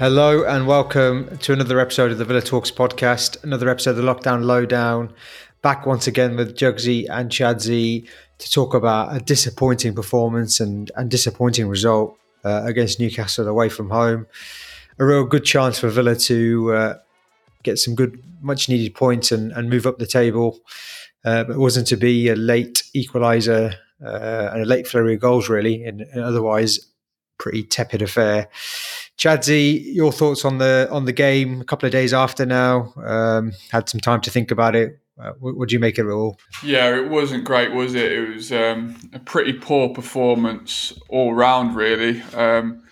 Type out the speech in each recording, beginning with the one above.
Hello and welcome to another episode of the Villa Talks podcast, another episode of the Lockdown Lowdown. Back once again with Jugsy and Chadsy to talk about a disappointing performance and, and disappointing result uh, against Newcastle away from home. A real good chance for Villa to uh, get some good, much needed points and, and move up the table. Uh, but it wasn't to be a late equaliser uh, and a late flurry of goals, really, in an otherwise pretty tepid affair. Chadsy, your thoughts on the on the game? A couple of days after now, um, had some time to think about it. Uh, what, do you make of it all? Yeah, it wasn't great, was it? It was um, a pretty poor performance all round, really. Um,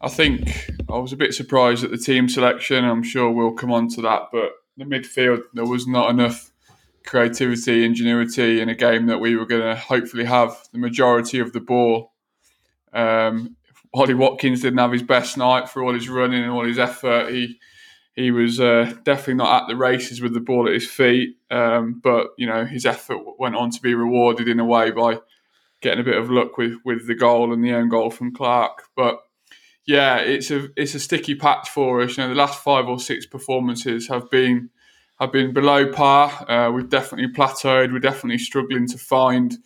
I think I was a bit surprised at the team selection. I'm sure we'll come on to that, but the midfield there was not enough creativity, ingenuity in a game that we were going to hopefully have the majority of the ball. Um, Ollie Watkins didn't have his best night for all his running and all his effort. He he was uh, definitely not at the races with the ball at his feet, um, but you know his effort went on to be rewarded in a way by getting a bit of luck with with the goal and the own goal from Clark. But yeah, it's a it's a sticky patch for us. You know, the last five or six performances have been have been below par. Uh, we've definitely plateaued. We're definitely struggling to find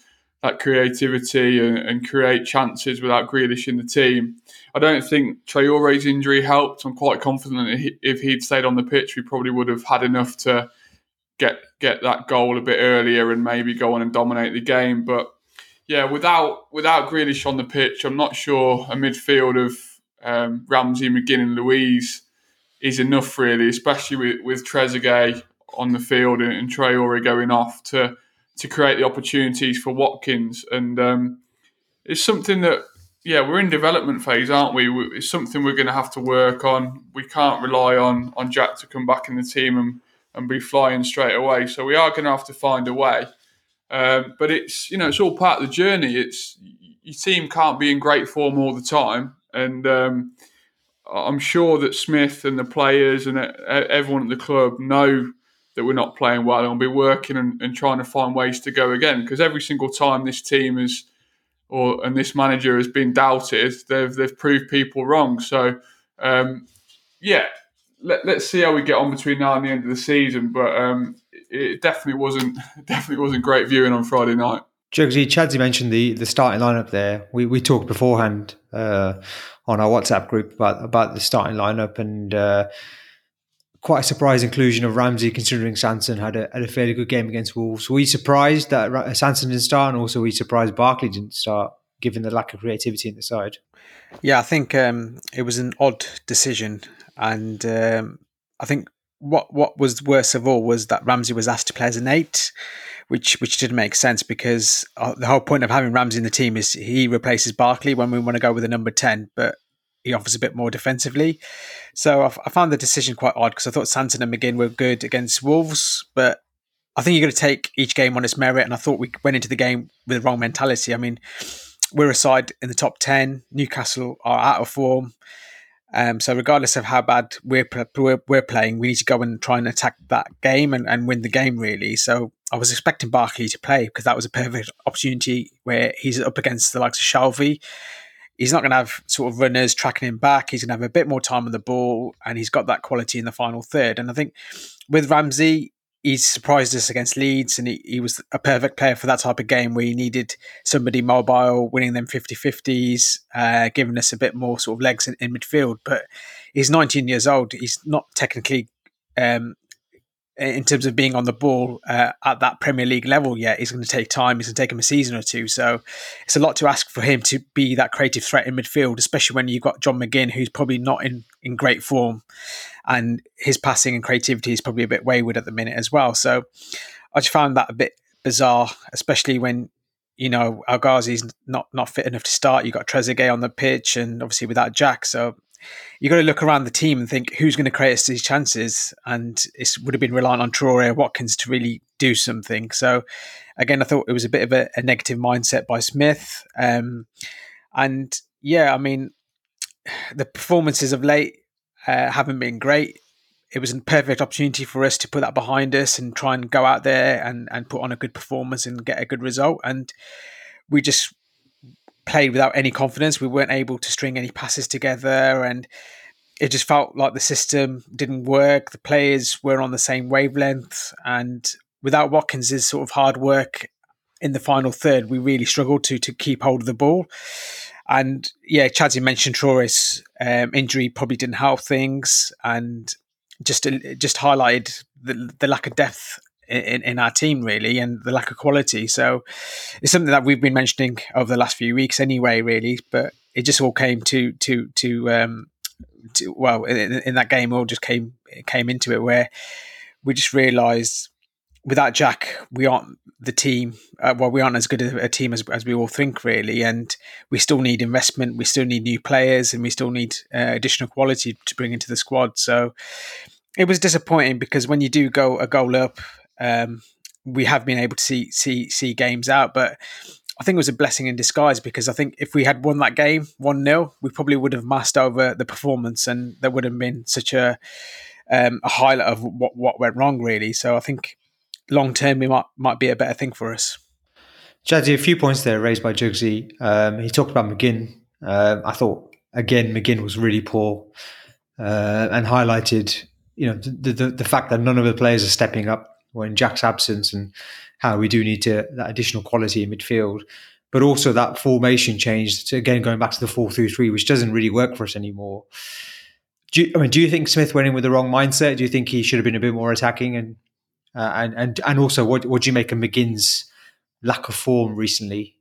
that creativity and, and, create chances without Grealish in the team. I don't think Traore's injury helped. I'm quite confident if he'd stayed on the pitch, we probably would have had enough to get get that goal a bit earlier and maybe go on and dominate the game. But yeah, without without Grealish on the pitch, I'm not sure a midfield of um, Ramsey, McGinn, and Luiz is enough really, especially with, with Trezeguet on the field and, and Traore going off to to create the opportunities for Watkins. And um, it's something that, yeah, we're in development phase, aren't we? It's something we're going to have to work on. We can't rely on on Jack to come back in the team and, and be flying straight away. So we are going to have to find a way. Um, but it's you know it's all part of the journey. It's your team can't be in great form all the time, and um, I'm sure that Smith and the players and everyone at the club know that we're not playing well and we'll be working and, and trying to find ways to go again. Because every single time this team is or and this manager has been doubted, they've they've proved people wrong. So um, yeah, let, us see how we get on between now and the end of the season. But um, it definitely wasn't definitely wasn't great viewing on Friday night. Jugsy, Chadsy mentioned the the starting lineup there. We we talked beforehand uh, on our WhatsApp group about about the starting lineup and. Uh, quite a surprise inclusion of Ramsey, considering Sanson had a, had a fairly good game against Wolves. Were you surprised that Sanson didn't start, and also were you surprised Barkley didn't start, given the lack of creativity in the side? Yeah, I think um, it was an odd decision, and um, I think what what was worse of all was that Ramsey was asked to play as an eight, which which didn't make sense because uh, the whole point of having Ramsey in the team is he replaces Barkley when we want to go with a number ten, but he offers a bit more defensively. So I, I found the decision quite odd because I thought Sanson and McGinn were good against Wolves, but I think you're going to take each game on its merit. And I thought we went into the game with the wrong mentality. I mean, we're a side in the top 10. Newcastle are out of form. Um, so regardless of how bad we're, we're, we're playing, we need to go and try and attack that game and, and win the game really. So I was expecting Barkley to play because that was a perfect opportunity where he's up against the likes of Shelvey he's not going to have sort of runners tracking him back. He's going to have a bit more time on the ball, and he's got that quality in the final third. And I think with Ramsey, he's surprised us against Leeds, and he, he was a perfect player for that type of game where he needed somebody mobile, winning them 50 50s, uh, giving us a bit more sort of legs in, in, midfield. But he's 19 years old. He's not technically um, in terms of being on the ball uh, at that Premier League level yet. He's going to take time. It's going to take him a season or two. So it's a lot to ask for him to be that creative threat in midfield, especially when you've got John McGinn, who's probably not in, in great form. And his passing and creativity is probably a bit wayward at the minute as well. So I just found that a bit bizarre, especially when you know, El Ghazi's not not fit enough to start. You've got Trezeguet on the pitch, and obviously without Jack, so you've got to look around the team and think who's going to create us these chances. And it would have been reliant on Traore or Watkins to really do something. So, again, I thought it was a bit of a, a negative mindset by Smith. Um, and yeah, I mean, the performances of late uh, haven't been great. It was a perfect opportunity for us to put that behind us and try and go out there and, and put on a good performance and get a good result. And we just played without any confidence. We weren't able to string any passes together, and it just felt like the system didn't work. The players were on the same wavelength, and without Watkins' sort of hard work in the final third, we really struggled to to keep hold of the ball. And yeah, Chadsy mentioned Traore's um, injury probably didn't help things, and just just highlighted the, the lack of depth in, in our team really and the lack of quality. So it's something that we've been mentioning over the last few weeks anyway, really. But it just all came to to to um to, well in, in that game all just came came into it where we just realised without Jack we aren't the team uh, well we aren't as good a, team as, as we all think really and we still need investment we still need new players and we still need uh, additional quality to bring into the squad so it was disappointing because when you do go a goal up um, we have been able to see see see games out. But I think it was a blessing in disguise because I think if we had won that game one 0 we probably would have masked over the performance, and there would have been such a um, a highlight of what what went wrong really. So I think long term it might might be a better thing for us. Jazzy, a few points there raised by Jugsy. Um, he talked about McGinn. Uh, I thought again McGinn was really poor uh, and highlighted you know the, the, the fact that none of the players are stepping up when Jack's absence and how we do need to that additional quality in midfield. But also that formation change to again going back to the four through three, which doesn't really work for us anymore. Do you, I mean, do you think Smith went in with the wrong mindset? Do you think he should have been a bit more attacking? And uh, and and and also, what what do you make of McGinn's lack of form recently?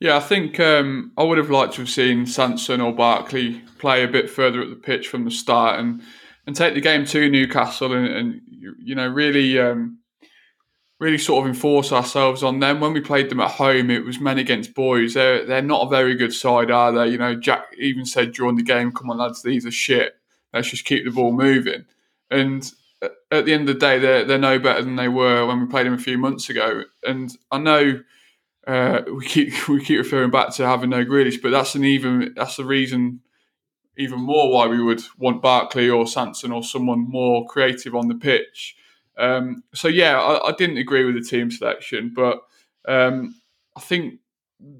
Yeah, I think um, I would have liked to have seen Sanson or Barkley play a bit further at the pitch from the start and and take the game to Newcastle and, and you know really um, really sort of enforce ourselves on them. When we played them at home, it was men against boys. They're they're not a very good side, are they? You know, Jack even said during the game, "Come on, lads, these are shit. Let's just keep the ball moving." And at the end of the day, they're they're no better than they were when we played them a few months ago. And I know. Uh, we keep we keep referring back to having no Grealish, but that's an even that's the reason even more why we would want Barkley or Sanson or someone more creative on the pitch. Um, so yeah, I, I, didn't agree with the team selection, but um, I think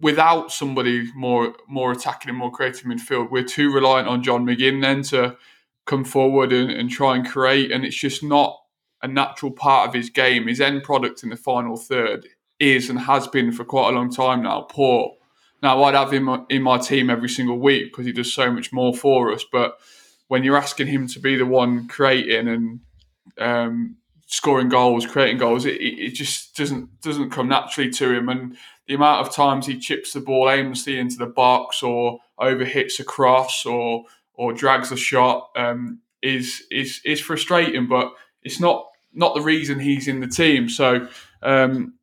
without somebody more more attacking and more creative midfield, we're too reliant on John McGinn then to come forward and, and try and create, and it's just not a natural part of his game. His end product in the final third is and has been for quite a long time now poor. Now, I'd have him in my team every single week because he does so much more for us. But when you're asking him to be the one creating and um, scoring goals, creating goals, it, it, just doesn't doesn't come naturally to him. And the amount of times he chips the ball aimlessly into the box or overhits a cross or or drags a shot um, is is is frustrating. But it's not not the reason he's in the team. So um,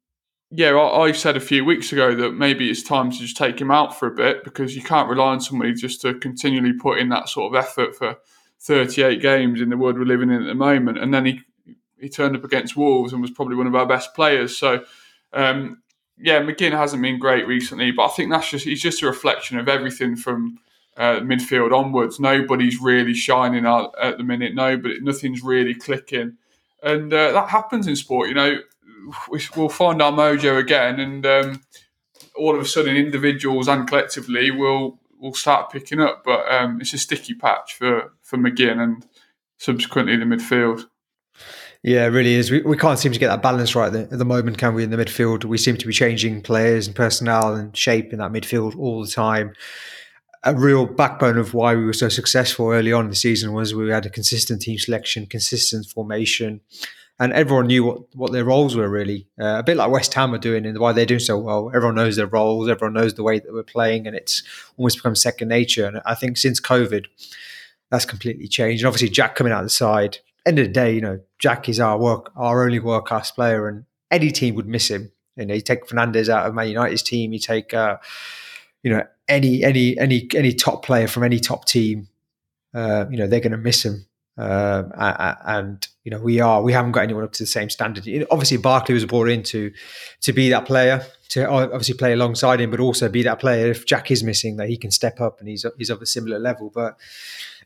yeah, I, I said a few weeks ago that maybe it's time to just take him out for a bit because you can't rely on somebody just to continually put in that sort of effort for 38 games in the world we're living in at the moment. And then he he turned up against Wolves and was probably one of our best players. So, um, yeah, McGinn hasn't been great recently, but I think that's just he's just a reflection of everything from uh, midfield onwards. Nobody's really shining out at the minute. Nobody, nothing's really clicking, and uh, that happens in sport. You know, we'll find our mojo again, and um, all of a sudden, individuals and collectively will will start picking up. But um, it's a sticky patch for for McGinn and subsequently the midfield. Yeah, it really is. We, we can't seem to get that balance right at the moment, can we? In the midfield, we seem to be changing players and personnel and shape in that midfield all the time. A real backbone of why we were so successful early on in the season was we had a consistent team selection, consistent formation, and everyone knew what, what their roles were really. Uh, a bit like West Ham are doing and why they're doing so well. Everyone knows their roles, everyone knows the way that we're playing, and it's almost become second nature. And I think since COVID, that's completely changed. And obviously, Jack coming out the side. End of the day, you know, Jack is our work, our only world class player, and any team would miss him. You know, you take Fernandes out of Man United's team, you take, uh, you know, any any any any top player from any top team, uh, you know, they're going to miss him. Um, and you know we are we haven't got anyone up to the same standard. Obviously, Barkley was brought in to to be that player, to obviously play alongside him, but also be that player if Jack is missing that he can step up and he's he's of a similar level. But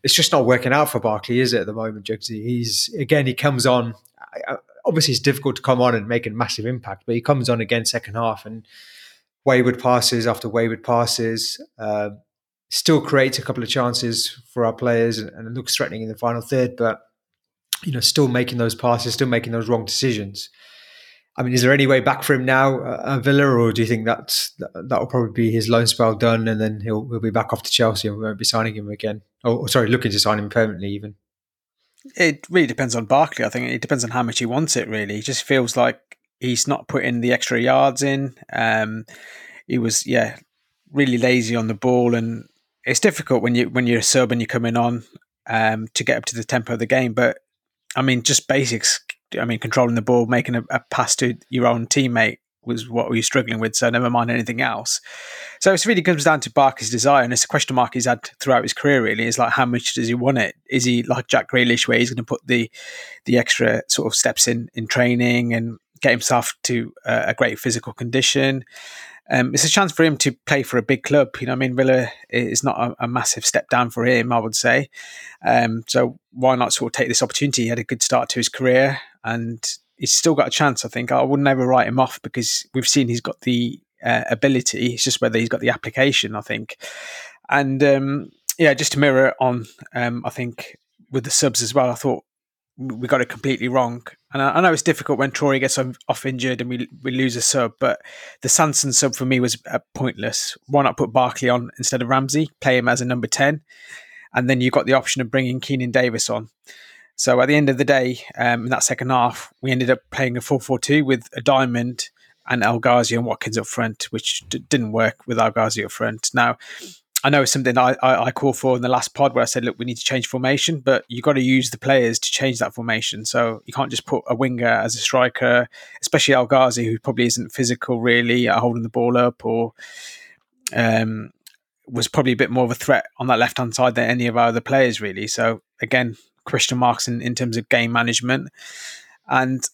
it's just not working out for Barkley, is it at the moment, Jugsy? He's again he comes on. Obviously, it's difficult to come on and make a massive impact, but he comes on again second half and wayward passes after wayward passes. Um, still creates a couple of chances for our players and, and looks threatening in the final third, but you know, still making those passes, still making those wrong decisions. I mean, is there any way back for him now, uh, Villa, or do you think that's that will probably be his loan spell done, and then he'll he'll be back off to Chelsea, and we won't be signing him again? Oh, sorry, looking to sign him permanently, even. It really depends on Barkley. I think it depends on how much he wants it. Really, he just feels like he's not putting the extra yards in. Um, he was, yeah, really lazy on the ball, and it's difficult when you when you're a sub and you're coming on um, to get up to the tempo of the game. But I mean, just basics I mean, controlling the ball, making a, a pass to your own teammate was what we were struggling with. So never mind anything else. So it really comes down to Barkley's desire, and it's a question mark he's had throughout his career. Really, is like how much does he want it? Is he like Jack Grealish, where he's going to put the the extra sort of steps in in training and get himself to a great physical condition? Um, it's a chance for him to play for a big club. You know, I mean, Villa is not a, a massive step down for him, I would say. Um, so why not sort of take this opportunity? He had a good start to his career and he's still got a chance. I think I would never write him off because we've seen he's got the uh, ability. It's just whether he's got the application. I think, and um, yeah, just to mirror on, um, I think with the subs as well. I thought we got it completely wrong, and I, I know it's difficult when Troy gets off injured and we we lose a sub. But the Sanson sub for me was uh, pointless. Why not put Barkley on instead of Ramsey? Play him as a number ten, and then you've got the option of bringing Keinan Davis on. So at the end of the day, um, in that second half, we ended up playing a 4 4 2 with a diamond and El Ghazi and Watkins up front, which d- didn't work with El Ghazi up front. Now, I know it's something I, I, I called for in the last pod where I said, look, we need to change formation, but you've got to use the players to change that formation. So you can't just put a winger as a striker, especially El Ghazi, who probably isn't physical really holding the ball up or um, was probably a bit more of a threat on that left hand side than any of our other players, really. So again, question marks in, in terms of game management. And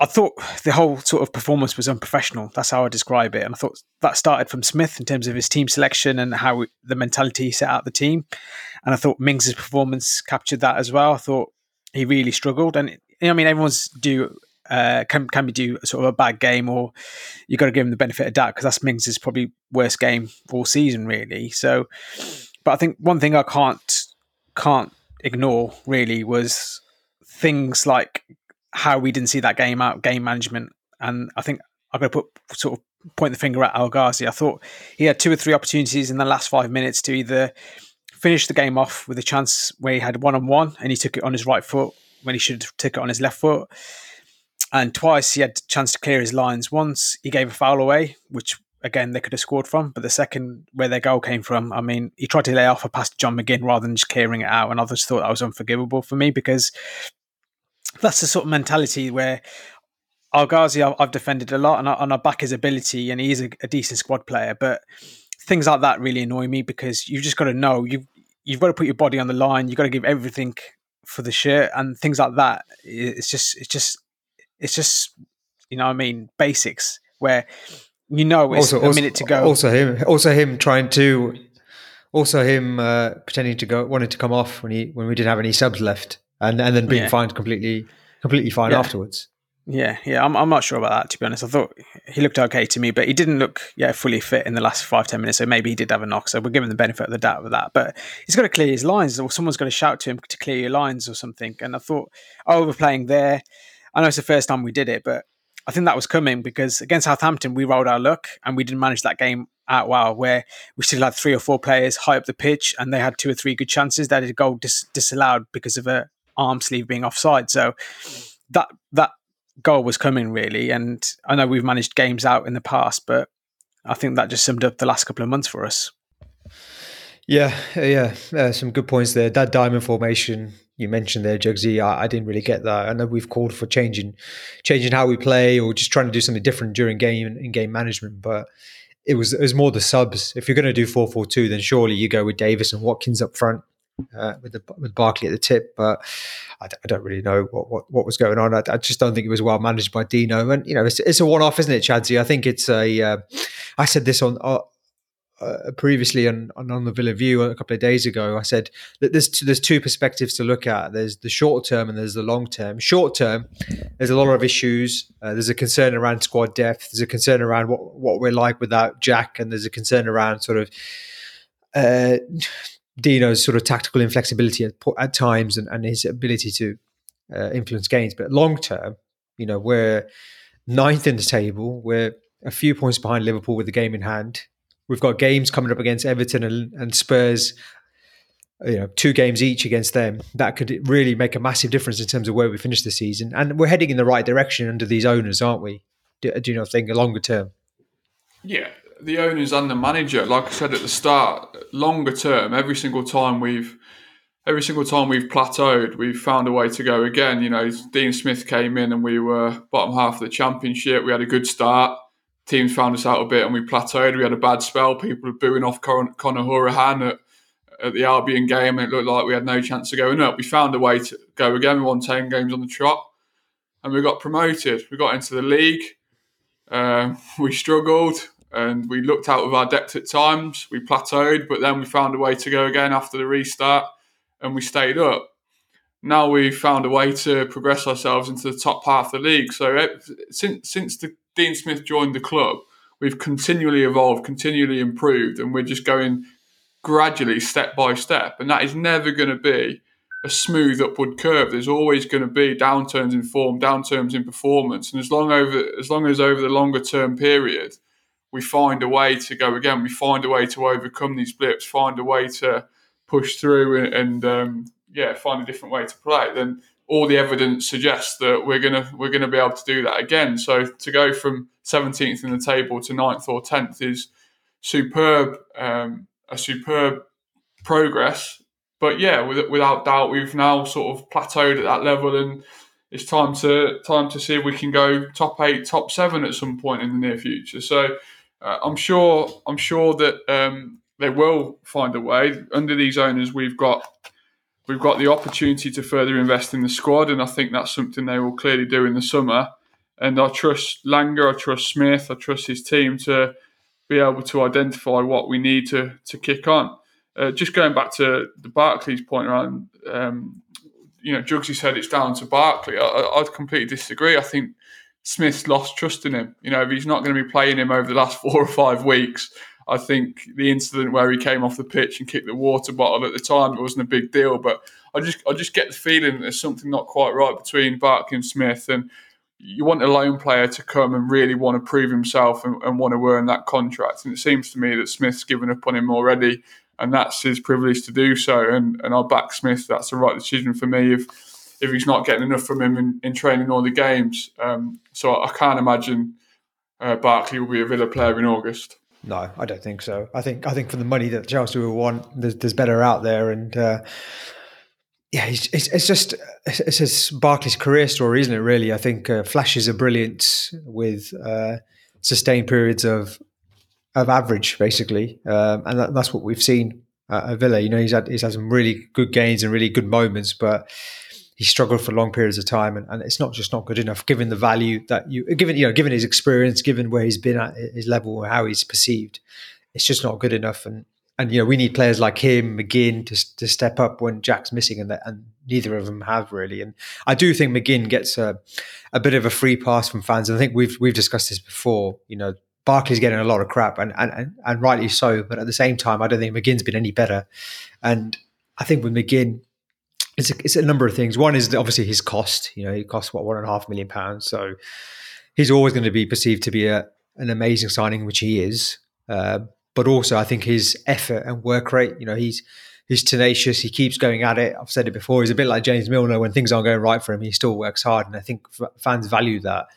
I thought the whole sort of performance was unprofessional. That's how I describe it. And I thought that started from Smith in terms of his team selection and how the mentality he set out the team. And I thought Mings's performance captured that as well. I thought he really struggled. And I mean, everyone's do uh, can can be do sort of a bad game, or you've got to give him the benefit of doubt because that's Mings's probably worst game all season, really. So, but I think one thing I can't can't ignore really was things like how we didn't see that game out, game management, and I think I'm going to put sort of point the finger at El Ghazi. I thought he had two or three opportunities in the last five minutes to either finish the game off with a chance where he had one on one and he took it on his right foot when he should have took it on his left foot. And twice he had a chance to clear his lines. Once he gave a foul away, which again they could have scored from. But the second where their goal came from, I mean, he tried to lay off a pass to John McGinn rather than just clearing it out, and I just thought that was unforgivable for me because that's the sort of mentality where El Ghazi I've defended a lot, and I, and I back his ability, and he is a, a decent squad player, but things like that really annoy me because you've just got to know you you've got to put your body on the line, you've got to give everything for the shirt, and things like that. It's just it's just it's just you know I mean basics where you know it's also, a minute to go. Also him, also him trying to, also him uh, pretending to go, wanting to come off when he when we didn't have any subs left, and and then being yeah. fine completely, completely fine yeah. afterwards. Yeah, yeah, I'm, I'm not sure about that to be honest. I thought he looked okay to me, but he didn't look yeah fully fit in the last five ten minutes. So maybe he did have a knock. So we're giving the benefit of the doubt with that. But he's got to clear his lines, or someone's got to shout to him to clear your lines or something. And I thought, oh, we're playing there. I know it's the first time we did it, but I think that was coming because against Southampton we rolled our luck and we didn't manage that game out well. Where we still had three or four players high up the pitch and they had two or three good chances. That had a goal dis- disallowed because of a arm sleeve being offside. So that that goal was coming really. And I know we've managed games out in the past, but I think that just summed up the last couple of months for us. Yeah, yeah, uh, some good points there. That diamond formation you mentioned there, Jugsy, I, I, didn't really get that. I know we've called for changing, changing how we play or just trying to do something different during game in game management, but it was it was more the subs. If you're going to do four four two, then surely you go with Davis and Watkins up front. Uh, with the with Barkley at the tip, but I, I don't really know what, what, what was going on. I, I, just don't think it was well managed by Dino. And you know, it's, it's a one off, isn't it, Chadsy? I think it's a. Uh, I said this on uh, uh, previously on, on the Villa View a couple of days ago, I said that there's two, there's two perspectives to look at. There's the short term and there's the long term. Short term, there's a lot of issues. Uh, there's a concern around squad depth. There's a concern around what what we're like without Jack, and there's a concern around sort of uh, Dino's sort of tactical inflexibility at, at times and, and, his ability to uh, influence games. But long term, you know, we're ninth in the table. We're a few points behind Liverpool with the game in hand. We've got games coming up against Everton and, and Spurs. You know, two games each against them. That could really make a massive difference in terms of where we finish the season. And we're heading in the right direction under these owners, aren't we? Do, do you not think a longer term? Yeah, the owners and the manager. Like I said at the start, longer term, every single time we've every single time we've plateaued, we've found a way to go again. You know, Dean Smith came in and we were bottom half of the championship. We had a good start. Teams found us out a bit and we plateaued. We had a bad spell. People were booing off Conor, Hourihane at, at the Albion game. And it looked like we had no chance of going up. We found a way to go again. We won 10 games on the trot and we got promoted. We got into the league. Uh, we struggled and we looked out of our depth at times. We plateaued, but then we found a way to go again after the restart and we stayed up. Now we've found a way to progress ourselves into the top half of the league. So eh, since since the, Dean Smith joined the club, we've continually evolved, continually improved, and we're just going gradually, step by step. And that is never going to be a smooth upward curve. There's always going to be downturns in form, downturns in performance, and as long over as long as over the longer term period, we find a way to go again. We find a way to overcome these blips, find a way to push through and, and um, yeah, find a different way to play, then all the evidence suggests that we're gonna we're gonna be able to do that again. So to go from 17th in the table to 9th or 10th is superb, um, a superb progress. But yeah, with, without doubt, we've now sort of plateaued at that level, and it's time to time to see if we can go top eight, top seven at some point in the near future. So uh, I'm sure I'm sure that um, they will find a way. Under these owners, we've got we've got the opportunity to further invest in the squad, and I think that's something they will clearly do in the summer. And I trust Langer, I trust Smith, I trust his team to be able to identify what we need to to kick on. Uh, just going back to the Barkley's point around, um, you know, Jugsy said it's down to Barkley. I, I'd completely disagree. I think Smith's lost trust in him. You know, if he's not going to be playing him over the last four or five weeks, I think the incident where he came off the pitch and kicked the water bottle at the time it wasn't a big deal, but I just I just get the feeling there's something not quite right between Barkley and Smith, and you want a loan player to come and really want to prove himself and, and want to earn that contract. And it seems to me that Smith's given up on him already, and that's his privilege to do so. And and I'll back Smith. That's the right decision for me if if he's not getting enough from him in, in training or the games. Um, so I can't imagine uh, Barkley will be a Villa player in August. No, I don't think so. I think I think for the money that Chelsea will want, there's, there's better out there, and uh, yeah, it's, it's, it's, just it's just Barkley's career story, isn't it? Really, I think uh, flashes of brilliance with uh, sustained periods of of average, basically, um, and that, that's what we've seen at Villa. You know, he's had he's had some really good gains and really good moments, but he struggled for long periods of time, and, and it's not just not good enough given the value that you given you know given his experience, given where he's been at his level or how he's perceived, it's just not good enough. And and you know we need players like him, McGinn, to to step up when Jack's missing, and that, and neither of them have really. And I do think McGinn gets a a bit of a free pass from fans, and I think we've we've discussed this before. You know, Barkley's getting a lot of crap, and and and rightly so. But at the same time, I don't think McGinn's been any better, and I think with McGinn it's a, it's a number of things. One is obviously his cost. You know, he costs what one and a half million pounds, so he's always going to be perceived to be a, an amazing signing, which he is. Uh, but also, I think his effort and work rate. You know, he's he's tenacious. He keeps going at it. I've said it before. He's a bit like James Milner. When things aren't going right for him, he still works hard, and I think fans value that.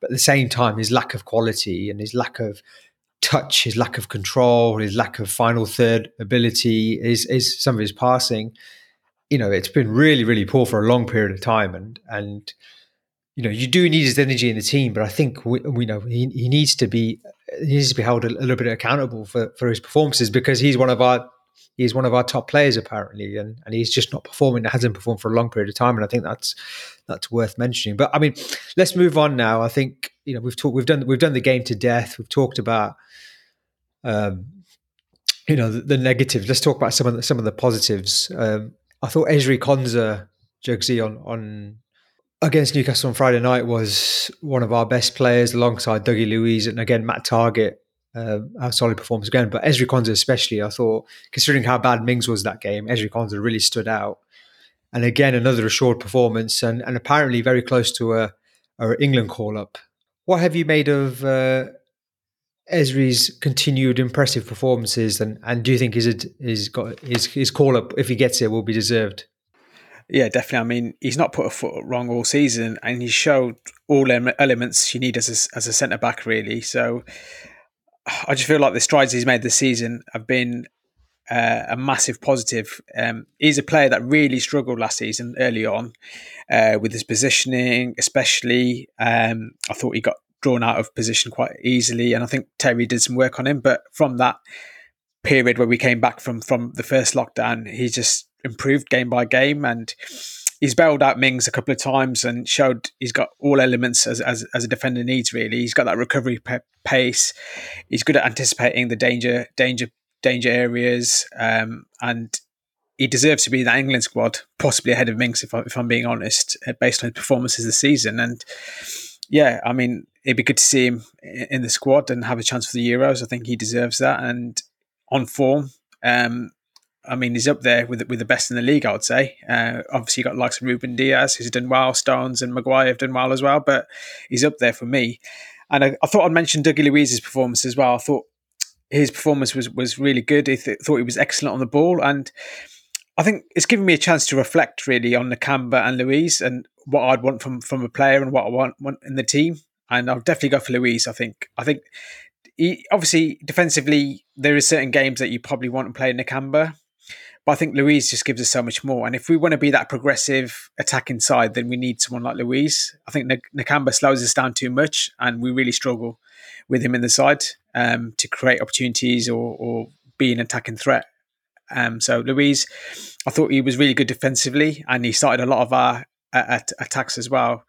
But at the same time, his lack of quality and his lack of touch, his lack of control, his lack of final third ability, is is some of his passing you know, it's been really, really poor for a long period of time, and and you know, you do need his energy in the team, but I think we, we know he, he needs to be he needs to be held a, little bit accountable for for his performances because he's one of our he's one of our top players apparently, and and he's just not performing. Hasn't performed for a long period of time, and I think that's that's worth mentioning. But I mean, let's move on now. I think you know we've talked we've done we've done the game to death. We've talked about um, you know the, the negatives. Let's talk about some of the, some of the positives. Um, I thought Ezri Konsa, Jugsy, on, on against Newcastle on Friday night was one of our best players alongside Dougie Luiz and again Matt Targett. uh, a solid performance again. But Ezri Konsa especially, I thought, considering how bad Mings was that game, Ezri Konsa really stood out. And again, another assured performance, and, and apparently very close to a, a England call up. What have you made of uh, Ezri's continued impressive performances, and, and do you think his his got his his call up if he gets it will be deserved? Yeah, definitely. I mean, he's not put a foot wrong all season, and he showed all elements you need as a, as a centre back, really. So I just feel like the strides he's made this season have been uh, a massive positive. Um, he's a player that really struggled last season early on uh, with his positioning, especially. Um, I thought he got drawn out of position quite easily, and I think Terry did some work on him. But from that period where we came back from from the first lockdown, he just improved game by game, and he's bailed out Mings a couple of times and showed he's got all elements as, as, as a defender needs. Really, he's got that recovery p- pace. He's good at anticipating the danger danger danger areas, um, and he deserves to be in that England squad, possibly ahead of Mings, if, I, if I'm being honest, uh, based on his performances this season. And yeah, I mean, it'd be good to see him in the squad and have a chance for the Euros. I think he deserves that. And on form, um, I mean, he's up there with with the best in the league. I would say. Uh, obviously, you got likes of Ruben Dias, who's done well. Stones and Maguire have done well as well, but he's up there for me. And I, I thought I'd mention Dougie Luiz's performance as well. I thought his performance was was really good. I th- thought he was excellent on the ball, and I think it's given me a chance to reflect really on Nakamba and Luiz and what I'd want from from a player and what I want, want in the team. And I'll definitely go for Luiz. I think. I think. He, obviously, defensively, there are certain games that you probably want to play Nakamba, but I think Luiz just gives us so much more. And if we want to be that progressive attacking side, then we need someone like Luiz. I think Nakamba slows us down too much, and we really struggle with him in the side um, to create opportunities or, or be an attacking threat. Um, so Luiz, I thought he was really good defensively, and he started a lot of our uh, attacks as well.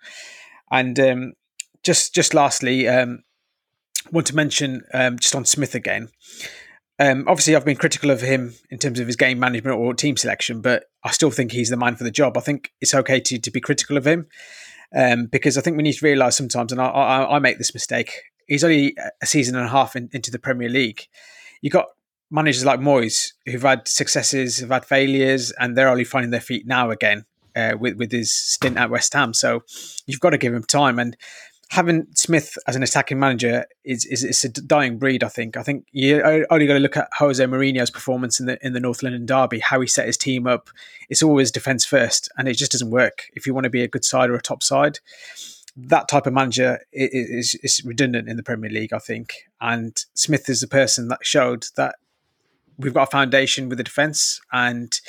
And um, just just lastly, um, want to mention um, just on Smith again. Um, obviously, I've been critical of him in terms of his game management or team selection, but I still think he's the man for the job. I think it's okay to to be critical of him um, because I think we need to realise sometimes, and I, I, I, make this mistake. He's only a season and a half in, into the Premier League. You've got managers like Moyes who've had successes, have had failures, and they're only finding their feet now again uh, with with his stint at West Ham. So you've got to give him time. And having Smith as an attacking manager is is it's a dying breed. I think. I think you only got to look at Jose Mourinho's performance in the in the North London derby, how he set his team up. It's always defence first, and it just doesn't work if you want to be a good side or a top side. That type of manager is, is, is redundant in the Premier League, I think. And Smith is the person that showed that we've got a foundation with the defence, and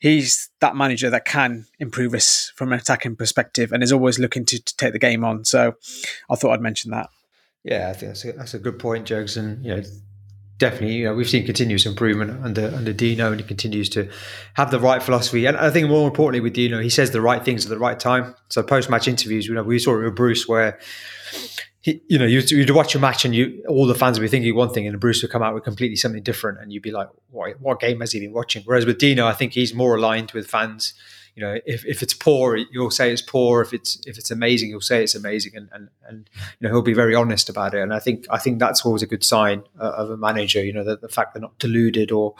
he's that manager that can improve us from an attacking perspective and is always looking to, to take the game on. So I thought I'd mention that. Yeah, I think that's a, that's a good point, Jugs. And, you know, definitely, you know, we've seen continuous improvement under under Dino, and he continues to have the right philosophy. And I think more importantly with Dino, he says the right things at the right time. So post match interviews, you know, we saw it with Bruce where he, you know, you, you'd watch a match and you, all the fans would be thinking one thing, and Bruce would come out with completely something different, and you'd be like, "What, what game has he been watching?" Whereas with Dino, I think he's more aligned with fans. You know, if, if it's poor, you'll say it's poor. If it's if it's amazing, you'll say it's amazing, and and and you know he'll be very honest about it. And I think I think that's always a good sign uh, of a manager. You know, that the fact they're not deluded or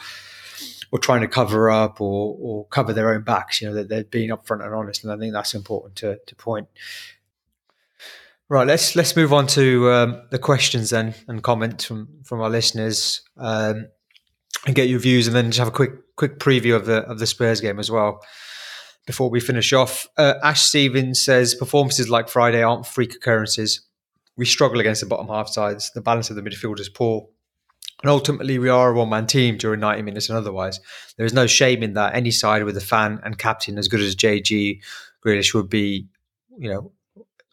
or trying to cover up or or cover their own backs. You know, that they're being upfront and honest, and I think that's important to to point. Right, let's let's move on to um, the questions then and comments from from our listeners, um, and get your views, and then just have a quick quick preview of the of the Spurs game as well before we finish off. Uh, Ash Stevens says performances like Friday aren't freak occurrences. We struggle against the bottom half sides. The balance of the midfield is poor. And ultimately, we are a one man team during 90 minutes and otherwise. There is no shame in that. Any side with a fan and captain as good as JG Grealish would be, you know,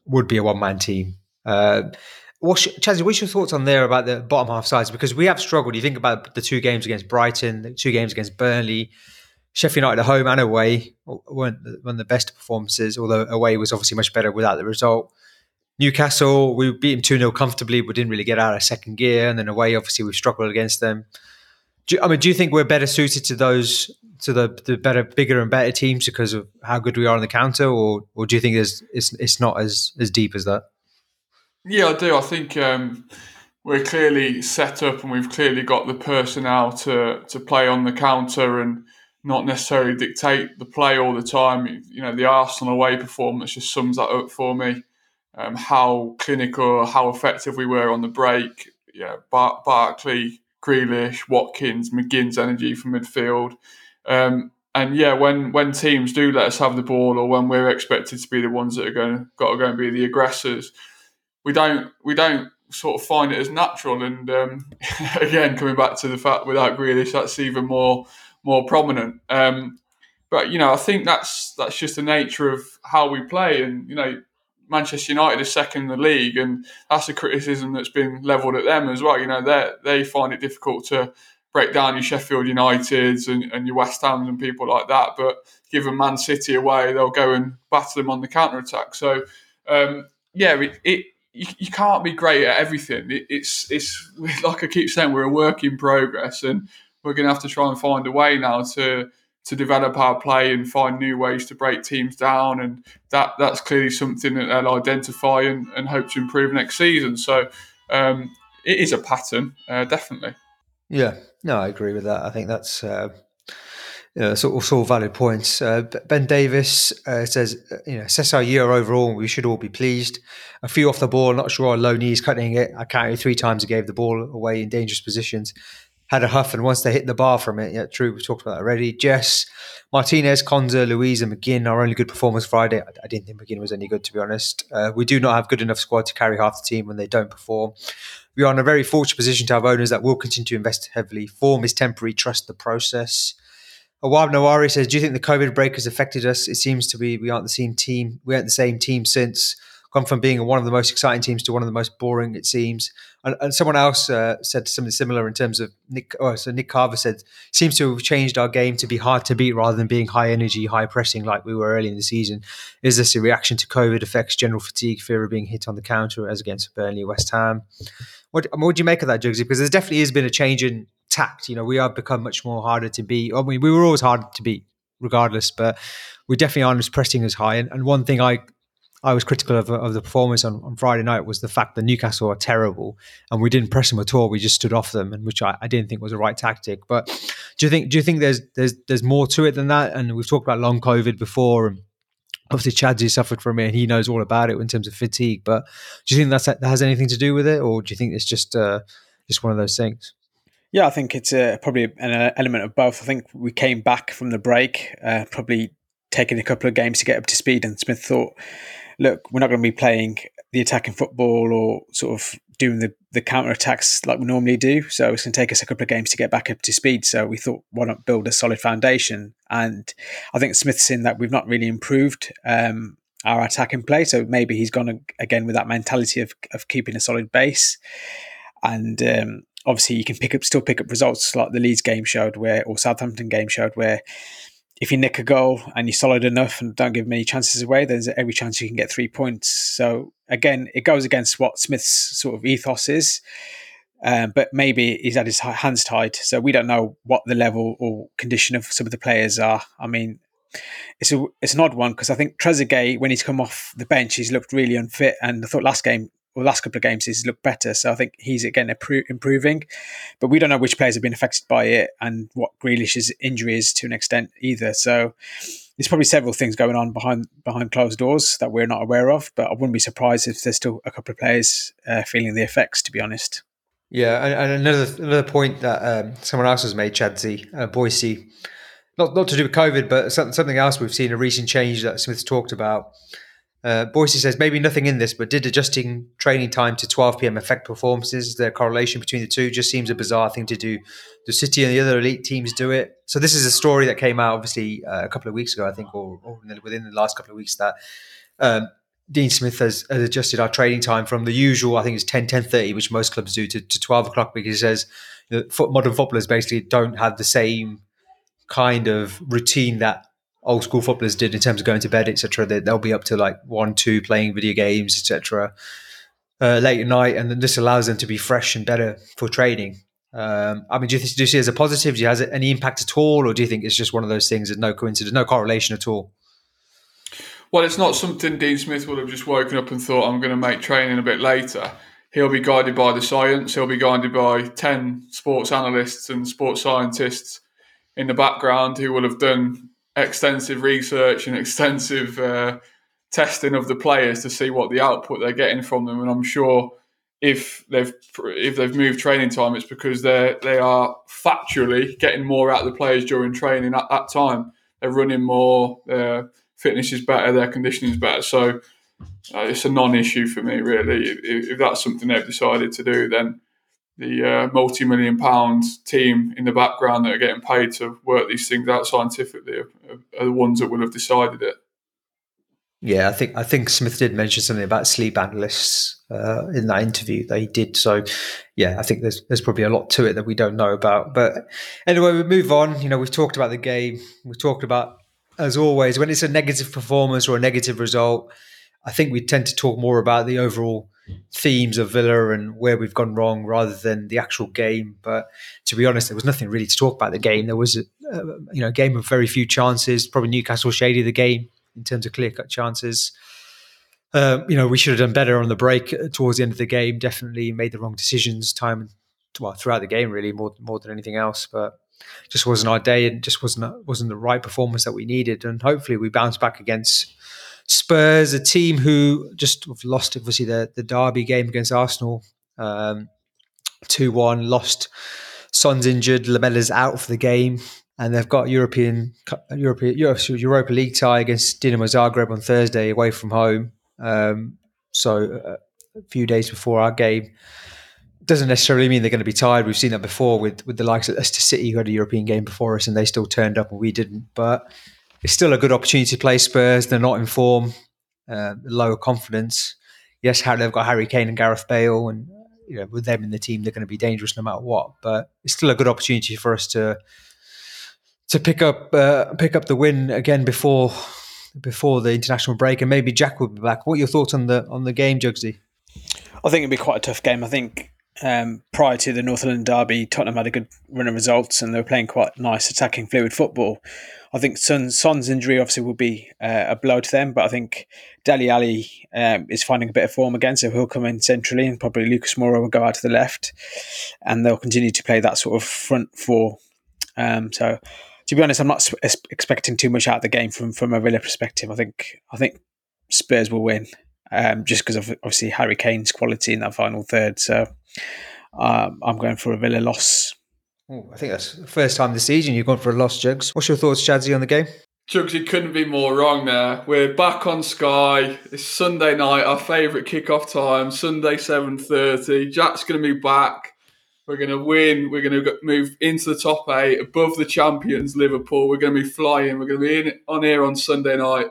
would be a one man team. Uh, what's Chazzy, what's your thoughts on there about the bottom half sides? Because we have struggled. You think about the two games against Brighton, the two games against Burnley, Sheffield United at home and away weren't one of the best performances, although away was obviously much better without the result. Newcastle, we beat them 2 0 comfortably, but didn't really get out of second gear. And then away, obviously, we struggled against them. Do, I mean, do you think we're better suited to those to the, the better, bigger and better teams because of how good we are on the counter, or or do you think it's it's it's not as as deep as that? Yeah, I do. I think um, we're clearly set up and we've clearly got the personnel to to play on the counter and not necessarily dictate the play all the time. You know, the Arsenal away performance just sums that up for me. Um, how clinical, how effective we were on the break. Yeah, Bar- Barkley, Grealish, Watkins, McGinn's energy from midfield. Um, and yeah, when when teams do let us have the ball, or when we're expected to be the ones that are going got to go and be the aggressors, we don't we don't sort of find it as natural. And um, again, coming back to the fact without Grealish, that's even more more prominent. Um, but you know, I think that's that's just the nature of how we play. And you know, Manchester United is second in the league, and that's a criticism that's been levelled at them as well. You know, they they find it difficult to break down your Sheffield Uniteds and, and your West Hams and people like that. But given Man City away, they'll go and batter them on the counter attack. So um, yeah, it, it you, you, can't be great at everything. It, it's it's like I keep saying, we're a work in progress, and we're going to have to try and find a way now to to develop our play and find new ways to break teams down. And that that's clearly something that they'll identify and, and hope to improve next season. So um, it is a pattern, uh, definitely. Yeah, no, I agree with that. I think that's uh, you sort of, of valid points. Uh, ben Davis uh, says, you know, assess our year overall. We should all be pleased. A few off the ball, not sure our low knees cutting it. I counted three times. He gave the ball away in dangerous positions had a huff, and once they hit the bar from it, yeah, true, we talked about that already. Jess, Martinez, Konsa, Luiz, and McGinn are only good performers Friday. I, I, didn't think McGinn was any good, to be honest. Uh, we do not have good enough squad to carry half the team when they don't perform. We are in a very fortunate position to have owners that will continue to invest heavily. Form is temporary, trust the process. Awab Nawari says, Do you think the COVID break has affected us? It seems to be we aren't the same team. We aren't the same team since gone from being one of the most exciting teams to one of the most boring, it seems. And, and someone else uh, said something similar in terms of Nick. Oh, so Nick Carver said, seems to have changed our game to be hard to beat rather than being high energy, high pressing like we were early in the season. Is this a reaction to COVID effects, general fatigue, fear of being hit on the counter as against Burnley, West Ham? What, what do you make of that, Jugsy? Because there definitely has been a change in tact. You know, we have become much more harder to beat. I mean, we were always hard to beat regardless, but we definitely aren't as pressing as high. And, and one thing I I was critical of, of the performance on, on Friday night was the fact that Newcastle are terrible and we didn't press them at all. We just stood off them, and which I, I didn't think was the right tactic. But do you think do you think there's there's there's more to it than that? And we've talked about long COVID before, and obviously Chadsy suffered from it, and he knows all about it in terms of fatigue. But do you think that's that has anything to do with it, or do you think it's just uh, just one of those things? Yeah, I think it's uh, probably an uh, element of both. I think we came back from the break, uh, probably taking a couple of games to get up to speed, and Smith thought look, we're not going to be playing the attacking football or sort of doing the, the counter attacks like we normally do. So it's going to take us a couple of games to get back up to speed. So we thought, why not build a solid foundation? And I think Smith's seen that we've not really improved um, our attacking play. So maybe he's gone again with that mentality of, of keeping a solid base. And um, obviously, you can pick up still pick up results like the Leeds game showed, where or Southampton game showed, where if you nick a goal and you're solid enough and don't give many chances away, there's every chance you can get three points. So again, it goes against what Smith's sort of ethos is. Um, but maybe he's had his hands tied, so we don't know what the level or condition of some of the players are. I mean, it's a it's an odd one because I think Trezeguet, when he's come off the bench, he's looked really unfit, and I thought last game well, last couple of games he's looked better. So I think he's again improving, but we don't know which players have been affected by it and what Grealish's injury is to an extent either. So there's probably several things going on behind behind closed doors that we're not aware of. But I wouldn't be surprised if there's still a couple of players uh, feeling the effects. To be honest. Yeah, and, and another another point that um, someone else has made, Chadsy, uh, Boise, not not to do with COVID, but something else we've seen a recent change that Smith's talked about uh, Boise says maybe nothing in this, but did adjusting training time to 12 p.m. affect performances? The correlation between the two just seems a bizarre thing to do. The City and the other elite teams do it. So this is a story that came out obviously uh, a couple of weeks ago, I think, or, or, within the last couple of weeks that um, Dean Smith has, has, adjusted our training time from the usual, I think it's 10, 10 30, which most clubs do, to, to 12 o'clock because he says modern footballers basically don't have the same kind of routine that old school footballers did in terms of going to bed, etc. They, will be up to like one, two, playing video games, etc. Uh, late at night, and then this allows them to be fresh and better for training. Um, I mean, do you, do you see it as a positive? Do you has it any impact at all, or do you think it's just one of those things? There's no coincidence, no correlation at all. Well, it's not something Dean Smith would have just woken up and thought, "I'm going to make training a bit later." he'll be guided by the science. He'll be guided by ten sports analysts and sports scientists in the background who will have done extensive research and extensive uh, testing of the players to see what the output they're getting from them. And I'm sure if they've if they've moved training time, it's because they they are factually getting more out of the players during training at that time. They're running more, their fitness is better, their conditioning is better. So uh, it's a non-issue for me, really. If, if, that's something they've decided to do, then the uh, multi-million pound team in the background that are getting paid to work these things out scientifically are, are the ones that will have decided it. Yeah, I think I think Smith did mention something about sleep analysts uh, in that interview he did. So, yeah, I think there's there's probably a lot to it that we don't know about. But anyway, we move on. You know, we've talked about the game. We've talked about, as always, when it's a negative performance or a negative result. I think we tend to talk more about the overall themes of Villa and where we've gone wrong rather than the actual game. But to be honest, there was nothing really to talk about the game. There was a, a you know a game of very few chances. Probably Newcastle shady the game in terms of clear cut chances. Um, you know, we should have done better on the break towards the end of the game. Definitely made the wrong decisions time well throughout the game, really more more than anything else. But just wasn't our day, and just wasn't wasn't the right performance that we needed. And hopefully, we bounce back against Spurs, a team who just lost obviously the the derby game against Arsenal, um, two um, one. Lost Son's injured, Lamela's out for the game and they've got European European Europa League tie against Dinamo Zagreb on Thursday away from home. Um, so uh, a few days before our game doesn't necessarily mean they're going to be tired. We've seen that before with with the likes of Leicester City who had a European game before us and they still turned up and we didn't. But it's still a good opportunity to play Spurs. They're not in form, uh, lower confidence. Yes, they've got Harry Kane and Gareth Bale, and you know with them in the team, they're going to be dangerous no matter what. But it's still a good opportunity for us to to pick up uh, pick up the win again before before the international break, and maybe Jack will be back. What are your thoughts on the on the game, Jugsy? I think it'd be quite a tough game. I think um, prior to the North London derby, Tottenham had a good run of results, and they were playing quite nice, attacking, fluid football. I think Son, Son's injury obviously will be uh, a blow to them, but I think Dele Alli um, is finding a bit of form again, so he'll come in centrally, and probably Lucas Moura will go out to the left, and they'll continue to play that sort of front four. Um, so to be honest, I'm not expecting too much out of the game from from a Villa perspective. I think I think Spurs will win, um, just because of obviously Harry Kane's quality in that final third. So um, I'm going for a Villa loss. Ooh, I think that's the first time this season you've gone for a loss, Jugs. What's your thoughts, Chadsy, on the game? Jugs, you couldn't be more wrong there. We're back on Sky. It's Sunday night, our favourite kickoff time, Sunday 7.30. Jack's going to be back. We're going to win. We're going to move into the top eight, above the champions, Liverpool. We're going to be flying. We're going to be in, on here on Sunday night,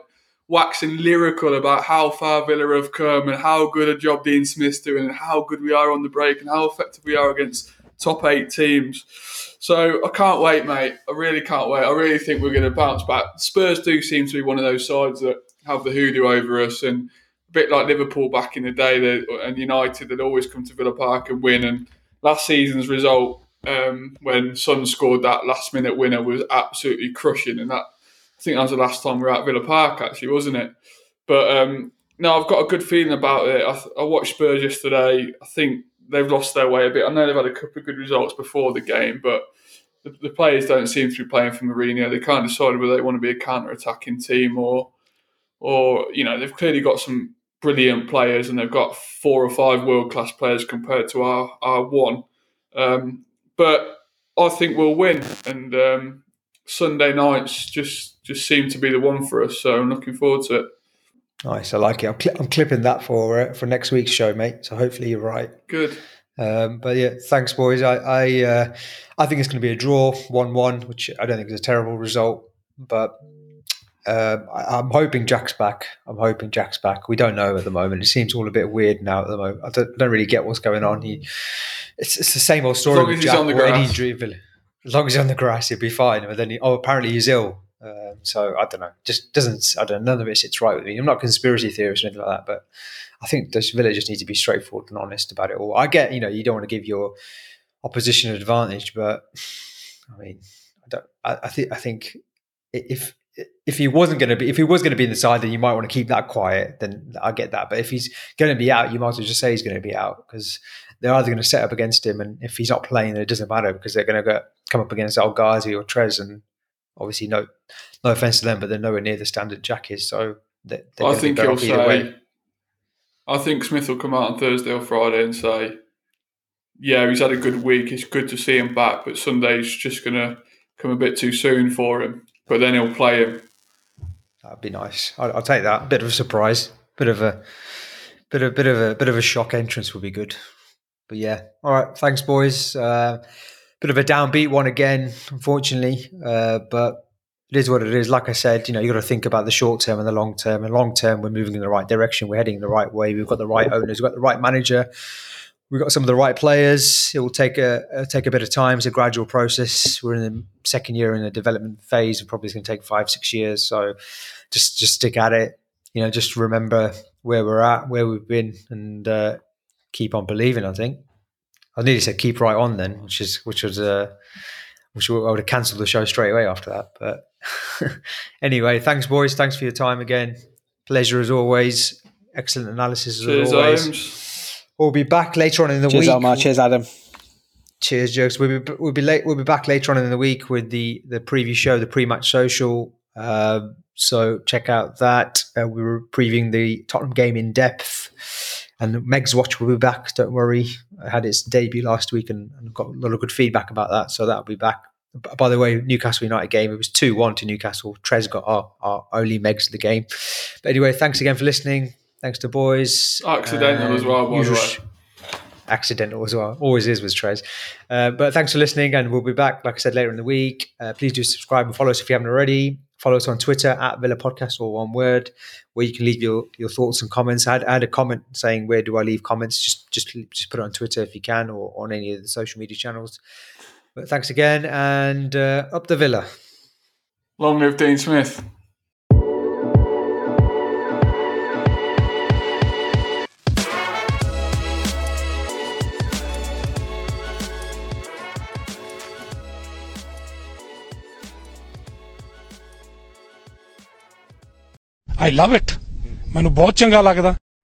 waxing lyrical about how far Villa have come and how good a job Dean Smith's doing and how good we are on the break and how effective we are against top eight teams. So I can't wait, mate. I really can't wait. I really think we're going to bounce back. Spurs do seem to be one of those sides that have the hoodoo over us and a bit like Liverpool back in the day and United that always come to Villa Park and win and last season's result um, when Son scored that last minute winner was absolutely crushing, and that I think that was the last time we were at Villa Park, actually, wasn't it? But um, no, I've got a good feeling about it. I, I, watched Spurs yesterday. I think they've lost their way a bit. I know they've had a couple of good results before the game, but the, the players don't seem to be playing for Mourinho. They can't decide whether they want to be a counter-attacking team or, or you know, they've clearly got some brilliant players, and they've got four or five world class players compared to our our one. Um, but I think we'll win, and um, Sunday nights just just seem to be the one for us. So I'm looking forward to it. Nice, I like it. I'm, cl- I'm clipping that for uh, for next week's show, mate. So hopefully you're right. Good. Um, but yeah, thanks, boys. I I, uh, I think it's going to be a draw, one-one, which I don't think is a terrible result. But uh, I'm hoping Jack's back. I'm hoping Jack's back. We don't know at the moment. It seems all a bit weird now at the moment. I don't, don't really get what's going on. He, it's, it's the same old story with Jack. As long as he's on the grass, he'll be fine. But then, he, oh, apparently he's ill. Um, so I don't know. Just doesn't. I don't. know. None of it sits right with me. I'm not a conspiracy theorist or anything like that, but I think the Villa just need to be straightforward and honest about it all. I get, you know, you don't want to give your opposition an advantage, but I mean, I don't. I, I think. I think if if he wasn't going to be, if he was going to be in the side, then you might want to keep that quiet. Then I get that. But if he's going to be out, you might as well just say he's going to be out because they're either going to set up against him, and if he's not playing, then it doesn't matter because they're going to go, come up against El Ghazi or Trez, and obviously no, no offense to them, but they're nowhere near the standard Jack is. So they, I think he'll say. Way. I think Smith will come out on Thursday or Friday and say, "Yeah, he's had a good week. It's good to see him back, but Sunday's just going to come a bit too soon for him." But then he'll play him. That'd be nice. I'll, I'll take that. Bit of a surprise. Bit of a bit of bit of a bit of a shock entrance would be good. But yeah, all right. Thanks, boys. Uh, bit of a downbeat one again, unfortunately. Uh, but it is what it is. Like I said, you know, you got to think about the short term and the long term. And long term, we're moving in the right direction. We're heading in the right way. We've got the right owners. We've got the right manager. We've got some of the right players. It will take a, a take a bit of time. It's a gradual process. We're in the second year in the development phase. and probably is going to take five, six years. So just just stick at it. You know, just remember where we're at, where we've been, and uh, keep on believing. I think I nearly said keep right on then, which is which was uh, which I would have cancelled the show straight away after that. But anyway, thanks, boys. Thanks for your time again. Pleasure as always. Excellent analysis as Cheers, always. Holmes. We'll be back later on in the Cheers, week. Omar. Cheers, Adam. Cheers, jokes. We'll be we'll be late. We'll be back later on in the week with the the preview show, the pre-match social. Uh, so check out that. Uh, we were previewing the Tottenham game in depth. And Meg's Watch will be back. Don't worry. I had its debut last week and, and got a lot of good feedback about that. So that'll be back. By the way, Newcastle United game, it was 2 1 to Newcastle. Trez got our, our only Megs of the game. But anyway, thanks again for listening. Thanks to boys. Accidental uh, as well, by the way accidental as well. Always is with Trez. Uh, but thanks for listening, and we'll be back, like I said, later in the week. Uh, please do subscribe and follow us if you haven't already. Follow us on Twitter at Villa Podcast or one word, where you can leave your, your thoughts and comments. I had, I had a comment saying, "Where do I leave comments?" Just just just put it on Twitter if you can, or on any of the social media channels. But thanks again, and uh, up the Villa. Long live Dean Smith. I love it ਮੈਨੂੰ ਬਹੁਤ ਚੰਗਾ ਲੱਗਦਾ।